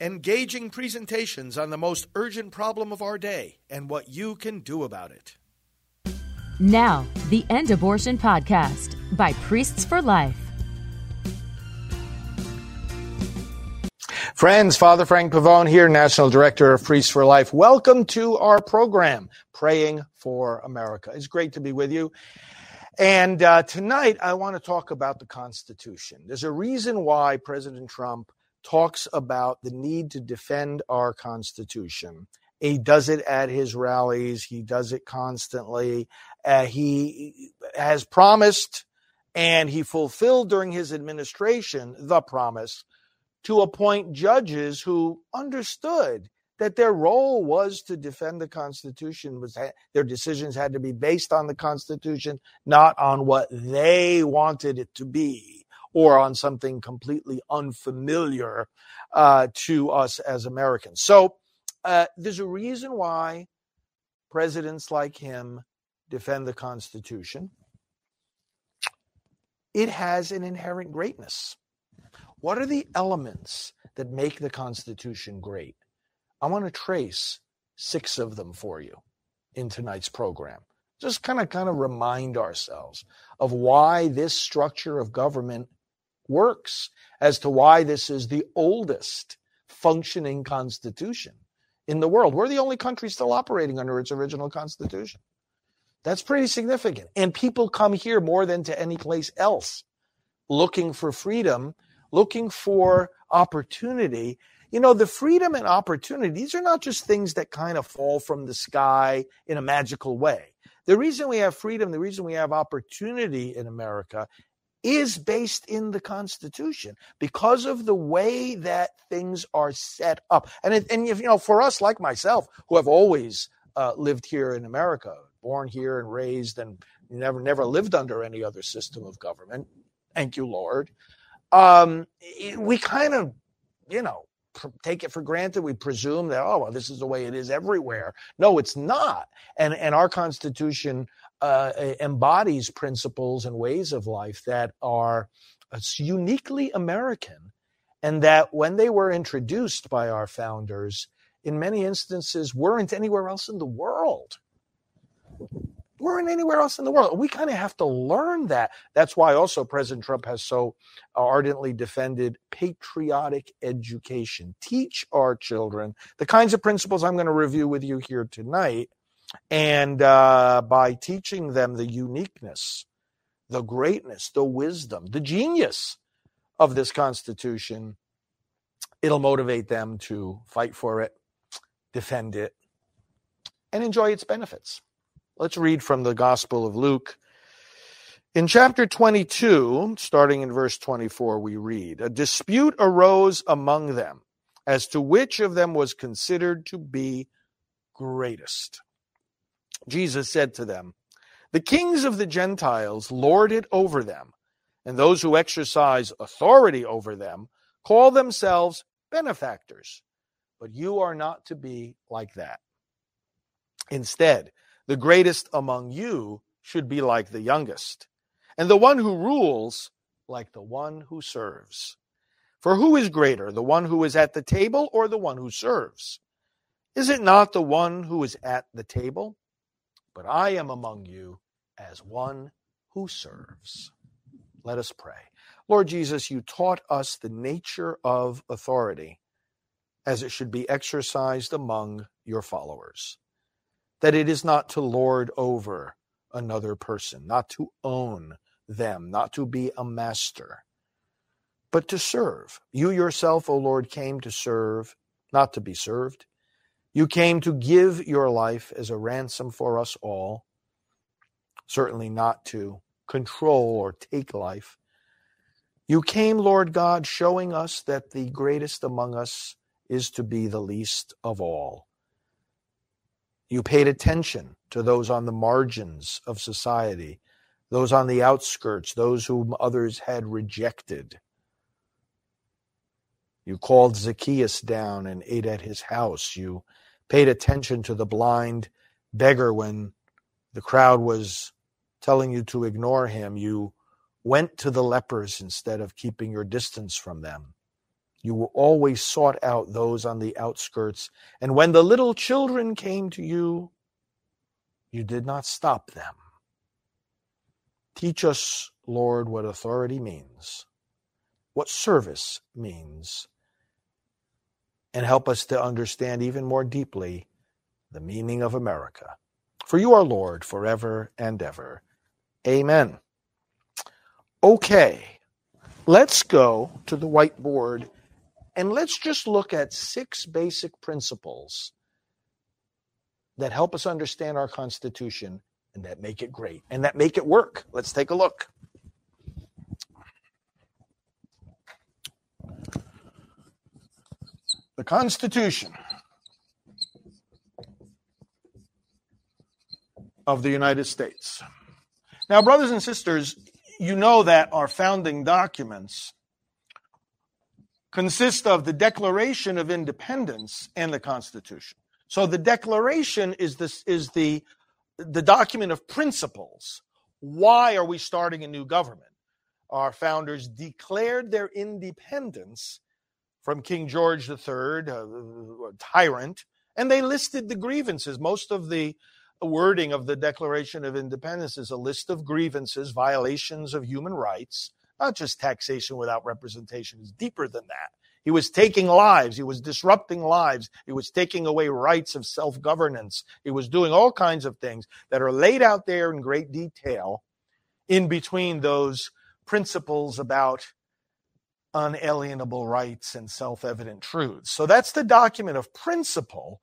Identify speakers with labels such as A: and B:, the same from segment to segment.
A: engaging presentations on the most urgent problem of our day and what you can do about it.
B: Now, the End Abortion Podcast by Priests for Life.
A: Friends, Father Frank Pavone here, National Director of Priests for Life. Welcome to our program, Praying for America. It's great to be with you. And uh, tonight, I want to talk about the Constitution. There's a reason why President Trump talks about the need to defend our Constitution. He does it at his rallies, he does it constantly. Uh, he has promised and he fulfilled during his administration the promise to appoint judges who understood that their role was to defend the Constitution. Was their decisions had to be based on the Constitution, not on what they wanted it to be or on something completely unfamiliar uh, to us as Americans. So uh, there's a reason why presidents like him defend the Constitution. It has an inherent greatness. What are the elements that make the Constitution great? I want to trace six of them for you in tonight's program. Just kind of kind of remind ourselves of why this structure of government works as to why this is the oldest functioning constitution in the world. We're the only country still operating under its original constitution. That's pretty significant. And people come here more than to any place else looking for freedom, looking for opportunity. You know, the freedom and opportunity, these are not just things that kind of fall from the sky in a magical way. The reason we have freedom, the reason we have opportunity in America is based in the Constitution because of the way that things are set up. And and if, you know, for us like myself, who have always uh, lived here in America, born here and raised, and never never lived under any other system of government. Thank you, Lord. Um, we kind of, you know, take it for granted. We presume that oh, well, this is the way it is everywhere. No, it's not. And and our Constitution uh, embodies principles and ways of life that are uh, uniquely American, and that when they were introduced by our founders, in many instances weren't anywhere else in the world. Weren't anywhere else in the world. We kind of have to learn that. That's why also President Trump has so ardently defended patriotic education. Teach our children the kinds of principles I'm going to review with you here tonight and uh, by teaching them the uniqueness, the greatness, the wisdom, the genius of this Constitution, it'll motivate them to fight for it, defend it, and enjoy its benefits. Let's read from the Gospel of Luke. In chapter 22, starting in verse 24, we read A dispute arose among them as to which of them was considered to be greatest. Jesus said to them, The kings of the Gentiles lord it over them, and those who exercise authority over them call themselves benefactors. But you are not to be like that. Instead, the greatest among you should be like the youngest, and the one who rules like the one who serves. For who is greater, the one who is at the table or the one who serves? Is it not the one who is at the table? but I am among you as one who serves. Let us pray. Lord Jesus, you taught us the nature of authority as it should be exercised among your followers. That it is not to lord over another person, not to own them, not to be a master, but to serve. You yourself, O Lord, came to serve, not to be served. You came to give your life as a ransom for us all, certainly not to control or take life. You came, Lord God, showing us that the greatest among us is to be the least of all. You paid attention to those on the margins of society, those on the outskirts, those whom others had rejected. You called Zacchaeus down and ate at his house. You paid attention to the blind beggar when the crowd was telling you to ignore him. You went to the lepers instead of keeping your distance from them. You were always sought out those on the outskirts. And when the little children came to you, you did not stop them. Teach us, Lord, what authority means, what service means, and help us to understand even more deeply the meaning of America. For you are Lord forever and ever. Amen. Okay, let's go to the whiteboard and let's just look at six basic principles that help us understand our Constitution and that make it great and that make it work. Let's take a look. The Constitution of the United States. Now, brothers and sisters, you know that our founding documents consist of the Declaration of Independence and the Constitution. So the Declaration is this is the the document of principles. Why are we starting a new government? Our founders declared their independence from King George III, a tyrant, and they listed the grievances. Most of the wording of the Declaration of Independence is a list of grievances, violations of human rights, not just taxation without representation, it's deeper than that. He was taking lives. He was disrupting lives. He was taking away rights of self governance. He was doing all kinds of things that are laid out there in great detail in between those principles about unalienable rights and self evident truths. So that's the document of principle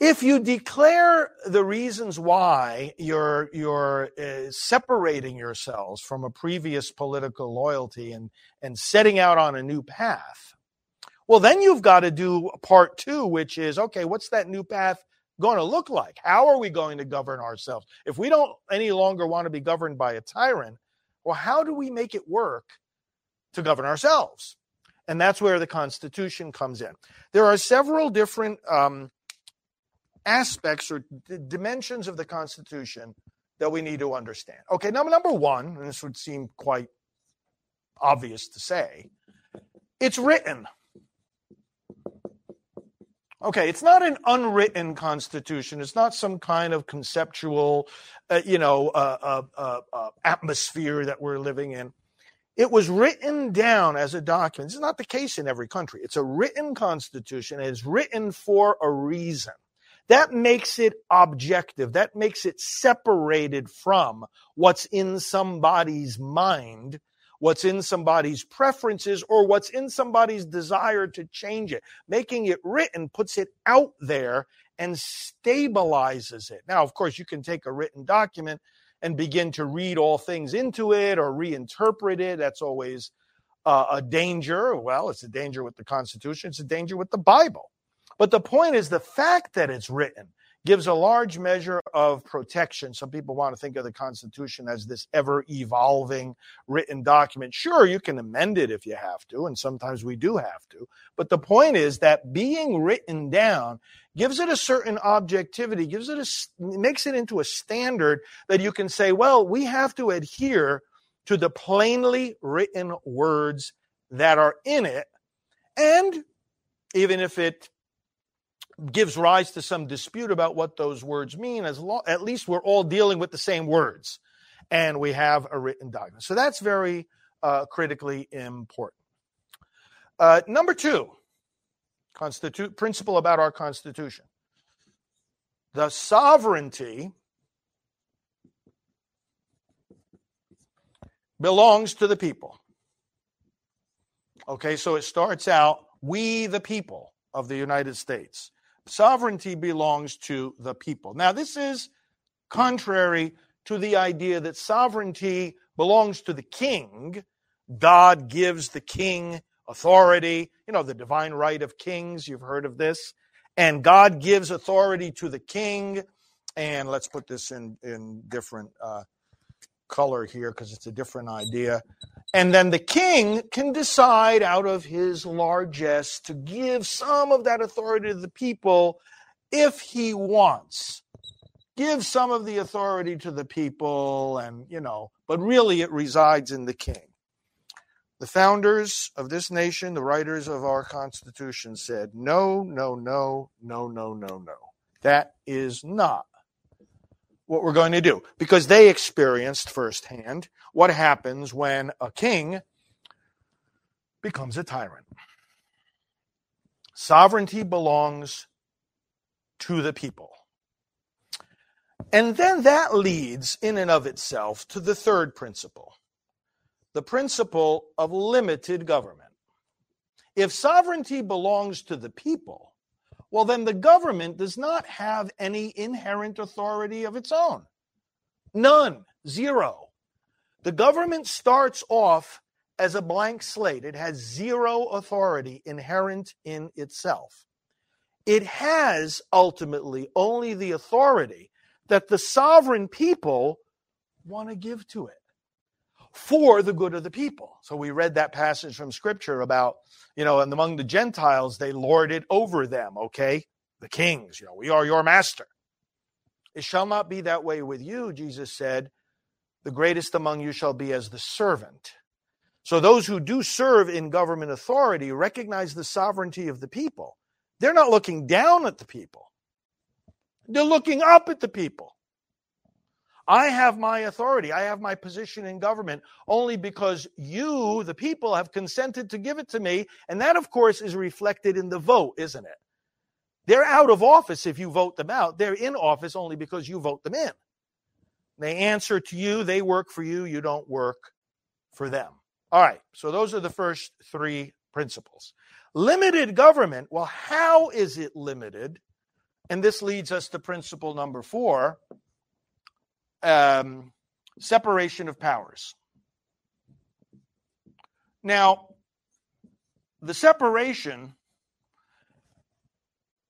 A: if you declare the reasons why you're you're uh, separating yourselves from a previous political loyalty and and setting out on a new path well then you've got to do part 2 which is okay what's that new path going to look like? How are we going to govern ourselves? If we don't any longer want to be governed by a tyrant well how do we make it work to govern ourselves? And that's where the constitution comes in. There are several different um, aspects or d- dimensions of the Constitution that we need to understand. Okay, number number one, and this would seem quite obvious to say, it's written. Okay, it's not an unwritten constitution. It's not some kind of conceptual, uh, you know, uh, uh, uh, uh atmosphere that we're living in. It was written down as a document. This is not the case in every country. It's a written constitution. It's written for a reason. That makes it objective. That makes it separated from what's in somebody's mind, what's in somebody's preferences, or what's in somebody's desire to change it. Making it written puts it out there and stabilizes it. Now, of course, you can take a written document and begin to read all things into it or reinterpret it. That's always uh, a danger. Well, it's a danger with the Constitution, it's a danger with the Bible. But the point is the fact that it's written gives a large measure of protection. Some people want to think of the Constitution as this ever evolving written document. Sure, you can amend it if you have to, and sometimes we do have to. But the point is that being written down gives it a certain objectivity, gives it a, makes it into a standard that you can say, well, we have to adhere to the plainly written words that are in it. And even if it gives rise to some dispute about what those words mean, as long, at least we're all dealing with the same words and we have a written document. So that's very uh, critically important. Uh, number two, constitu- principle about our Constitution. The sovereignty belongs to the people. Okay, so it starts out, we the people of the United States sovereignty belongs to the people. Now, this is contrary to the idea that sovereignty belongs to the king. God gives the king authority, you know, the divine right of kings. You've heard of this. And God gives authority to the king. And let's put this in, in different uh, color here because it's a different idea. And then the king can decide out of his largesse to give some of that authority to the people if he wants. Give some of the authority to the people, and, you know, but really it resides in the king. the founders of this nation, the writers of our Constitution said, no, no, no, no, no, no, no. That is not what we're going to do because they experienced firsthand what happens when a king becomes a tyrant. Sovereignty belongs to the people. And then that leads, in and of itself, to the third principle the principle of limited government. If sovereignty belongs to the people, well, then the government does not have any inherent authority of its own. None, zero. The government starts off as a blank slate, it has zero authority inherent in itself. It has ultimately only the authority that the sovereign people want to give to it for the good of the people. So we read that passage from scripture about, you know, and among the Gentiles, they lord it over them, okay? The kings, you know, we are your master. It shall not be that way with you, Jesus said. The greatest among you shall be as the servant. So those who do serve in government authority recognize the sovereignty of the people. They're not looking down at the people. They're looking up at the people. I have my authority. I have my position in government only because you, the people, have consented to give it to me. And that, of course, is reflected in the vote, isn't it? They're out of office if you vote them out. They're in office only because you vote them in. They answer to you, they work for you, you don't work for them. All right, so those are the first three principles. Limited government, well, how is it limited? And this leads us to principle number four um, separation of powers. Now, the separation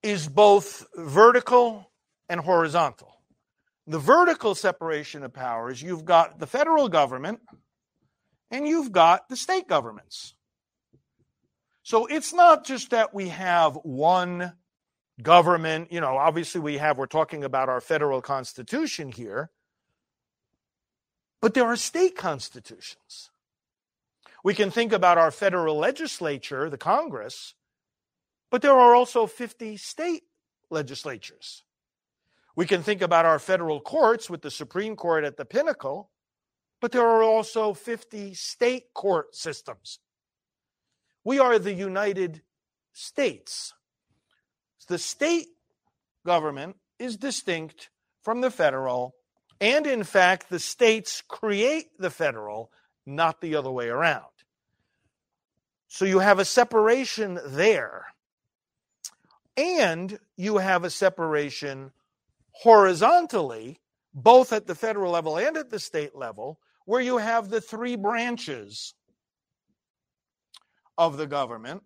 A: is both vertical and horizontal. The vertical separation of powers, you've got the federal government and you've got the state governments. So it's not just that we have one government, you know, obviously we have, we're talking about our federal constitution here, but there are state constitutions. We can think about our federal legislature, the Congress, but there are also 50 state legislatures. We can think about our federal courts with the Supreme Court at the pinnacle, but there are also 50 state court systems. We are the United States. The state government is distinct from the federal and in fact, the states create the federal, not the other way around. So you have a separation there. And you have a separation horizontally, both at the federal level and at the state level, where you have the three branches of the government.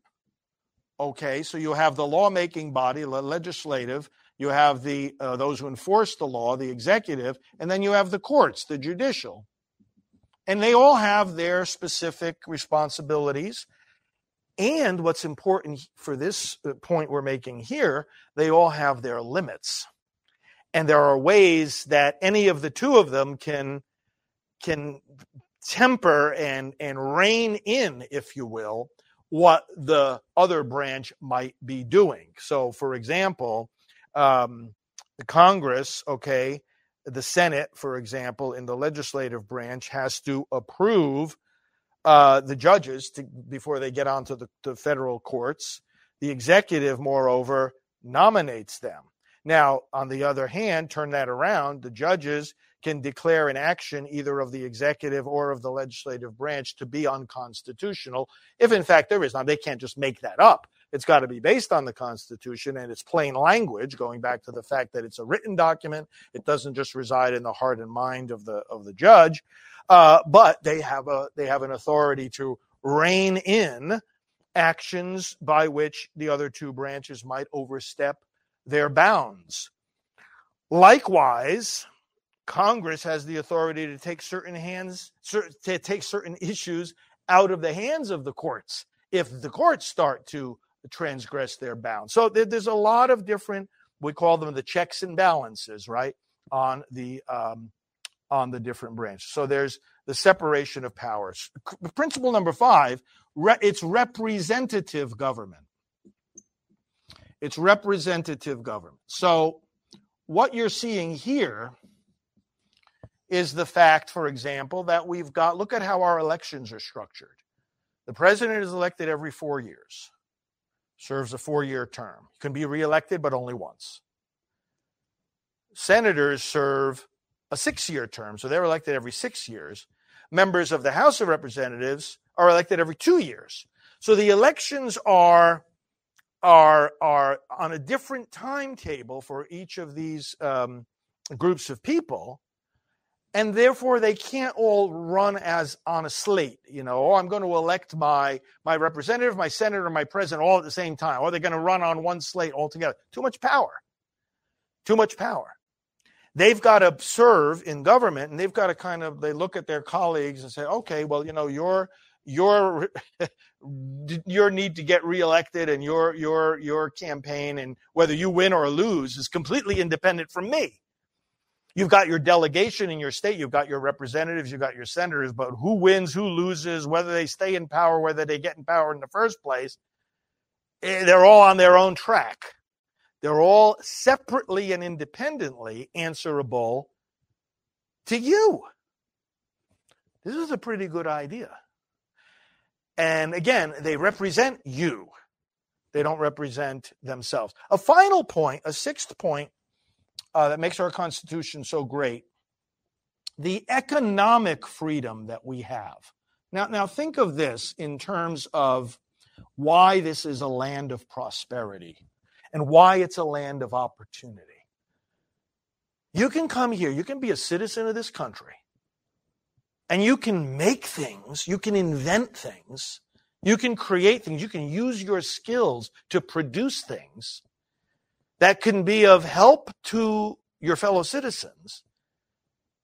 A: Okay, so you have the lawmaking body, the legislative, you have the uh, those who enforce the law, the executive, and then you have the courts, the judicial. And they all have their specific responsibilities. And what's important for this uh, point we're making here, they all have their limits. And there are ways that any of the two of them can can temper and and rein in, if you will, what the other branch might be doing. So, for example, um, the Congress, okay, the Senate, for example, in the legislative branch, has to approve uh, the judges to, before they get onto the, the federal courts. The executive, moreover, nominates them. Now, on the other hand, turn that around, the judges can declare an action either of the executive or of the legislative branch to be unconstitutional, if in fact there is. Now, they can't just make that up. It's got to be based on the Constitution and its plain language, going back to the fact that it's a written document. It doesn't just reside in the heart and mind of the of the judge, uh, but they have a they have an authority to rein in actions by which the other two branches might overstep their bounds. Likewise, Congress has the authority to take certain hands to take certain issues out of the hands of the courts if the courts start to transgress their bounds. So there's a lot of different, we call them the checks and balances, right, on the um, on the different branches. So there's the separation of powers. Principle number five re- it's representative government. It's representative government. So, what you're seeing here is the fact, for example, that we've got look at how our elections are structured. The president is elected every four years, serves a four year term, can be reelected, but only once. Senators serve a six year term, so they're elected every six years. Members of the House of Representatives are elected every two years. So the elections are are are on a different timetable for each of these um, groups of people, and therefore they can't all run as on a slate. You know, oh, I'm going to elect my my representative, my senator, my president all at the same time, or they're going to run on one slate altogether. Too much power. Too much power they've got to serve in government and they've got to kind of they look at their colleagues and say okay well you know your your your need to get reelected and your your your campaign and whether you win or lose is completely independent from me you've got your delegation in your state you've got your representatives you've got your senators but who wins who loses whether they stay in power whether they get in power in the first place eh, they're all on their own track they're all separately and independently answerable to you. This is a pretty good idea. And again, they represent you. They don't represent themselves. A final point, a sixth point uh, that makes our Constitution so great the economic freedom that we have. Now, now think of this in terms of why this is a land of prosperity and why it's a land of opportunity. You can come here, you can be a citizen of this country, and you can make things, you can invent things, you can create things, you can use your skills to produce things that can be of help to your fellow citizens.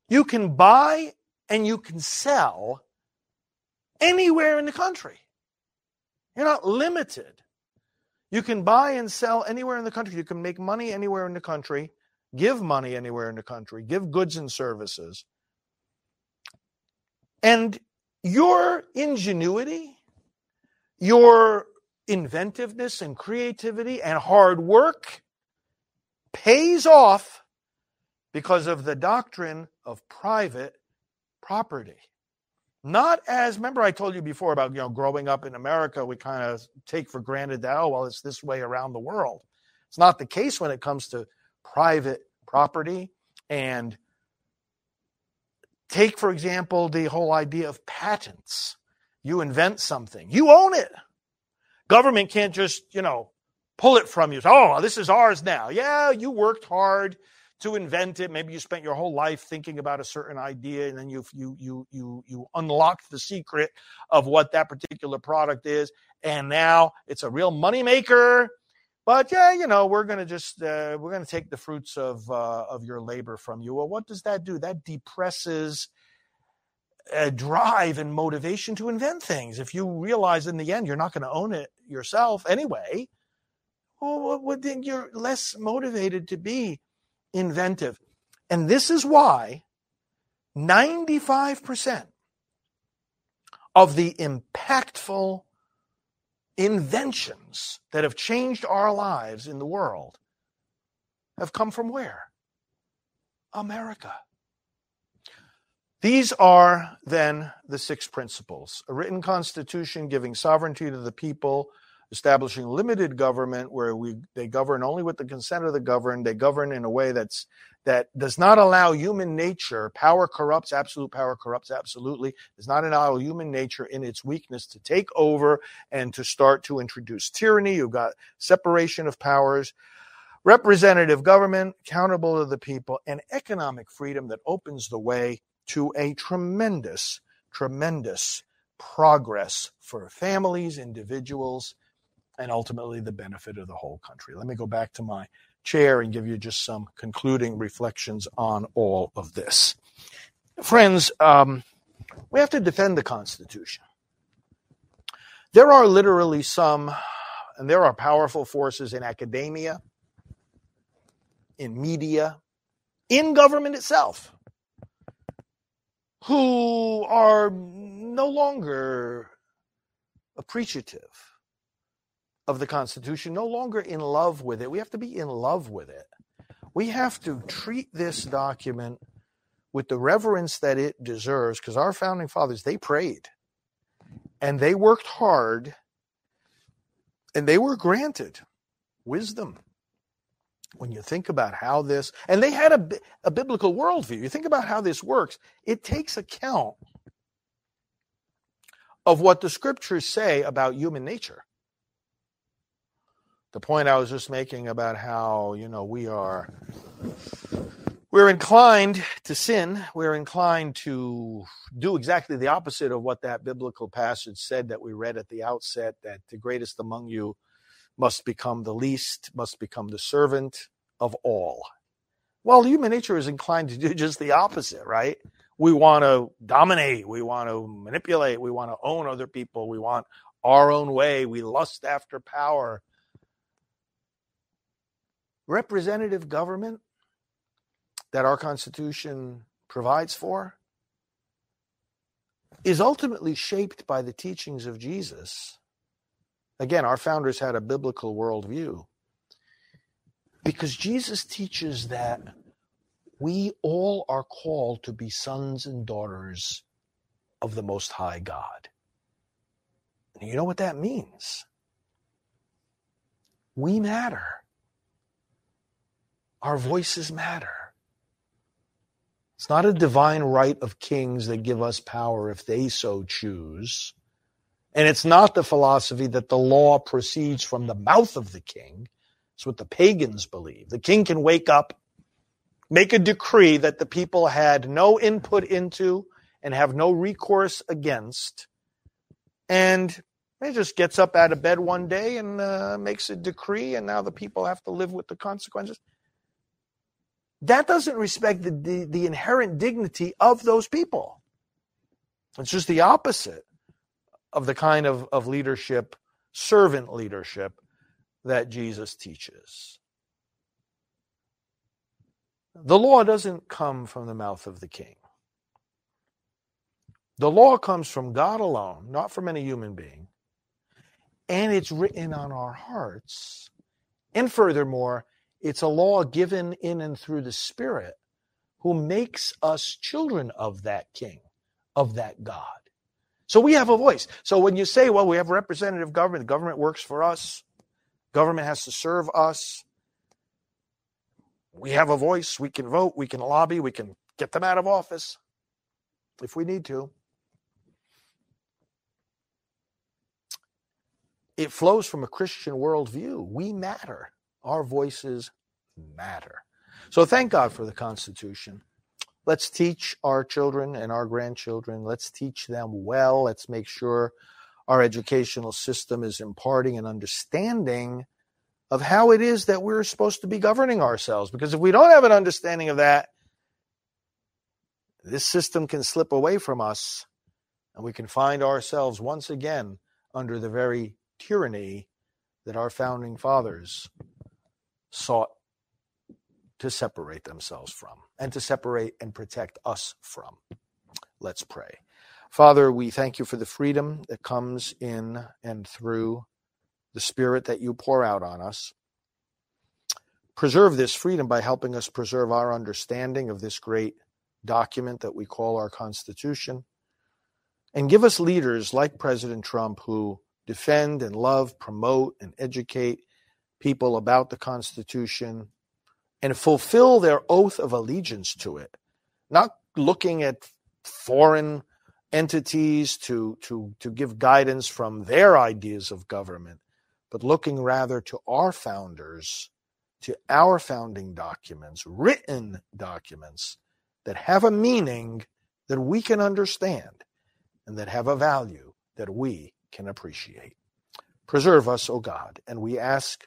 A: You can buy and you can sell anywhere in the country. You're not limited you can buy and sell anywhere in the country. You can make money anywhere in the country, give money anywhere in the country, give goods and services. And your ingenuity, your inventiveness and creativity and hard work pays off because of the doctrine of private property. Not as remember I told you before about you know growing up in America, we kind of take for granted that oh well it's this way around the world. It's not the case when it comes to private property and take for example the whole idea of patents. You invent something, you own it. Government can't just you know pull it from you. Oh, this is ours now. Yeah, you worked hard to invent it. Maybe you spent your whole life thinking about a certain idea, and then you you you you you unlocked the secret of what that particular product is, and now it's a real moneymaker. But yeah, you know, we're gonna just uh, we're gonna take the fruits of uh, of your labor from you. Well, what does that do? That depresses a drive and motivation to invent things. If you realize in the end you're not going to own it yourself anyway, well, what, then you're less motivated to be inventive. And this is why 95% of the impactful inventions that have changed our lives in the world have come from where? America. These are then the six principles a written constitution giving sovereignty to the people establishing limited government where we they govern only with the consent of the governed they govern in a way that's that does not allow human nature power corrupts absolute power corrupts absolutely does not allow human nature in its weakness to take over and to start to introduce tyranny you've got separation of powers representative government accountable to the people and economic freedom that opens the way to a tremendous tremendous progress for families individuals and ultimately the benefit of the whole country. Let me go back to my chair and give you just some concluding reflections on all of this. Friends, um, we have to defend the Constitution. There are literally some, and there are powerful forces in academia, in media, in government itself, who are no longer appreciative of the Constitution, no longer in love with it. We have to be in love with it. We have to treat this document with the reverence that it deserves because our founding fathers, they prayed and they worked hard and they were granted wisdom when you think about how this and they had a, a biblical worldview you think about how this works it takes account of what the scriptures say about human nature the point i was just making about how you know we are we're inclined to sin we're inclined to do exactly the opposite of what that biblical passage said that we read at the outset that the greatest among you must become the least, must become the servant of all. Well, human nature is inclined to do just the opposite, right? We want to dominate, we want to manipulate, we want to own other people, we want our own way, we lust after power. Representative government that our Constitution provides for is ultimately shaped by the teachings of Jesus Again, our founders had a biblical worldview because Jesus teaches that we all are called to be sons and daughters of the Most High God. And you know what that means? We matter. Our voices matter. It's not a divine right of kings that give us power if they so choose. And it's not the philosophy that the law proceeds from the mouth of the king. It's what the pagans believe. The king can wake up, make a decree that the people had no input into and have no recourse against. And he just gets up out of bed one day and uh, makes a decree, and now the people have to live with the consequences. That doesn't respect the, the, the inherent dignity of those people. It's just the opposite of the kind of, of leadership, servant leadership, that Jesus teaches. The law doesn't come from the mouth of the king. The law comes from God alone, not from any human being. And it's written on our hearts. And furthermore, it's a law given in and through the Spirit who makes us children of that king, of that God. So we have a voice. So when you say, well, we have representative government, the government works for us, government has to serve us, we have a voice, we can vote, we can lobby, we can get them out of office if we need to. It flows from a Christian worldview. We matter. Our voices matter. So thank God for the Constitution. Let's teach our children and our grandchildren. Let's teach them well. Let's make sure our educational system is imparting an understanding of how it is that we're supposed to be governing ourselves. Because if we don't have an understanding of that, this system can slip away from us and we can find ourselves once again under the very tyranny that our founding fathers sought to separate themselves from and to separate and protect us from. Let's pray. Father, we thank you for the freedom that comes in and through the Spirit that you pour out on us. Preserve this freedom by helping us preserve our understanding of this great document that we call our Constitution. And give us leaders like President Trump who defend and love, promote, and educate people about the Constitution and fulfill their oath of allegiance to it, not looking at foreign entities to, to, to give guidance from their ideas of government, but looking rather to our founders, to our founding documents, written documents that have a meaning that we can understand and that have a value that we can appreciate. Preserve us, O God, and we ask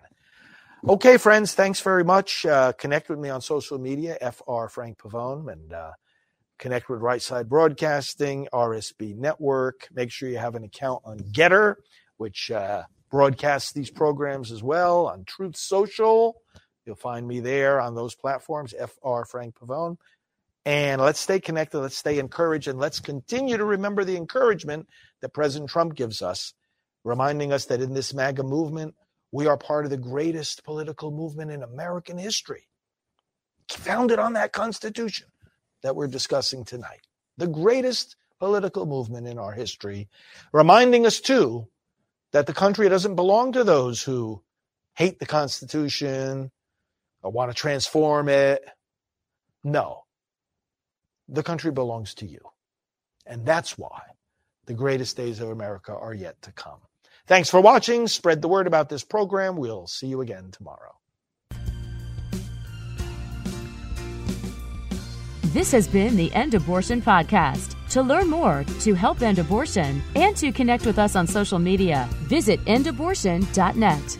A: Okay, friends, thanks very much. Uh, connect with me on social media, FR Frank Pavone, and uh, connect with Right Side Broadcasting, RSB Network. Make sure you have an account on Gettr, which uh, broadcasts these programs as well, on Truth Social. You'll find me there on those platforms, FR Frank Pavone. And let's stay connected, let's stay encouraged, and let's continue to remember the encouragement that President Trump gives us, reminding us that in this MAGA movement, we are part of the greatest political movement in American history, founded on that Constitution that we're discussing tonight. The greatest political movement in our history, reminding us too that the country doesn't belong to those who hate the Constitution or want to transform it. No, the country belongs to you. And that's why the greatest days of America are yet to come. Thanks for watching. Spread the word about this program. We'll see you again tomorrow.
B: This has been the End Abortion Podcast. To learn more, to help end abortion, and to connect with us on social media, visit endabortion.net.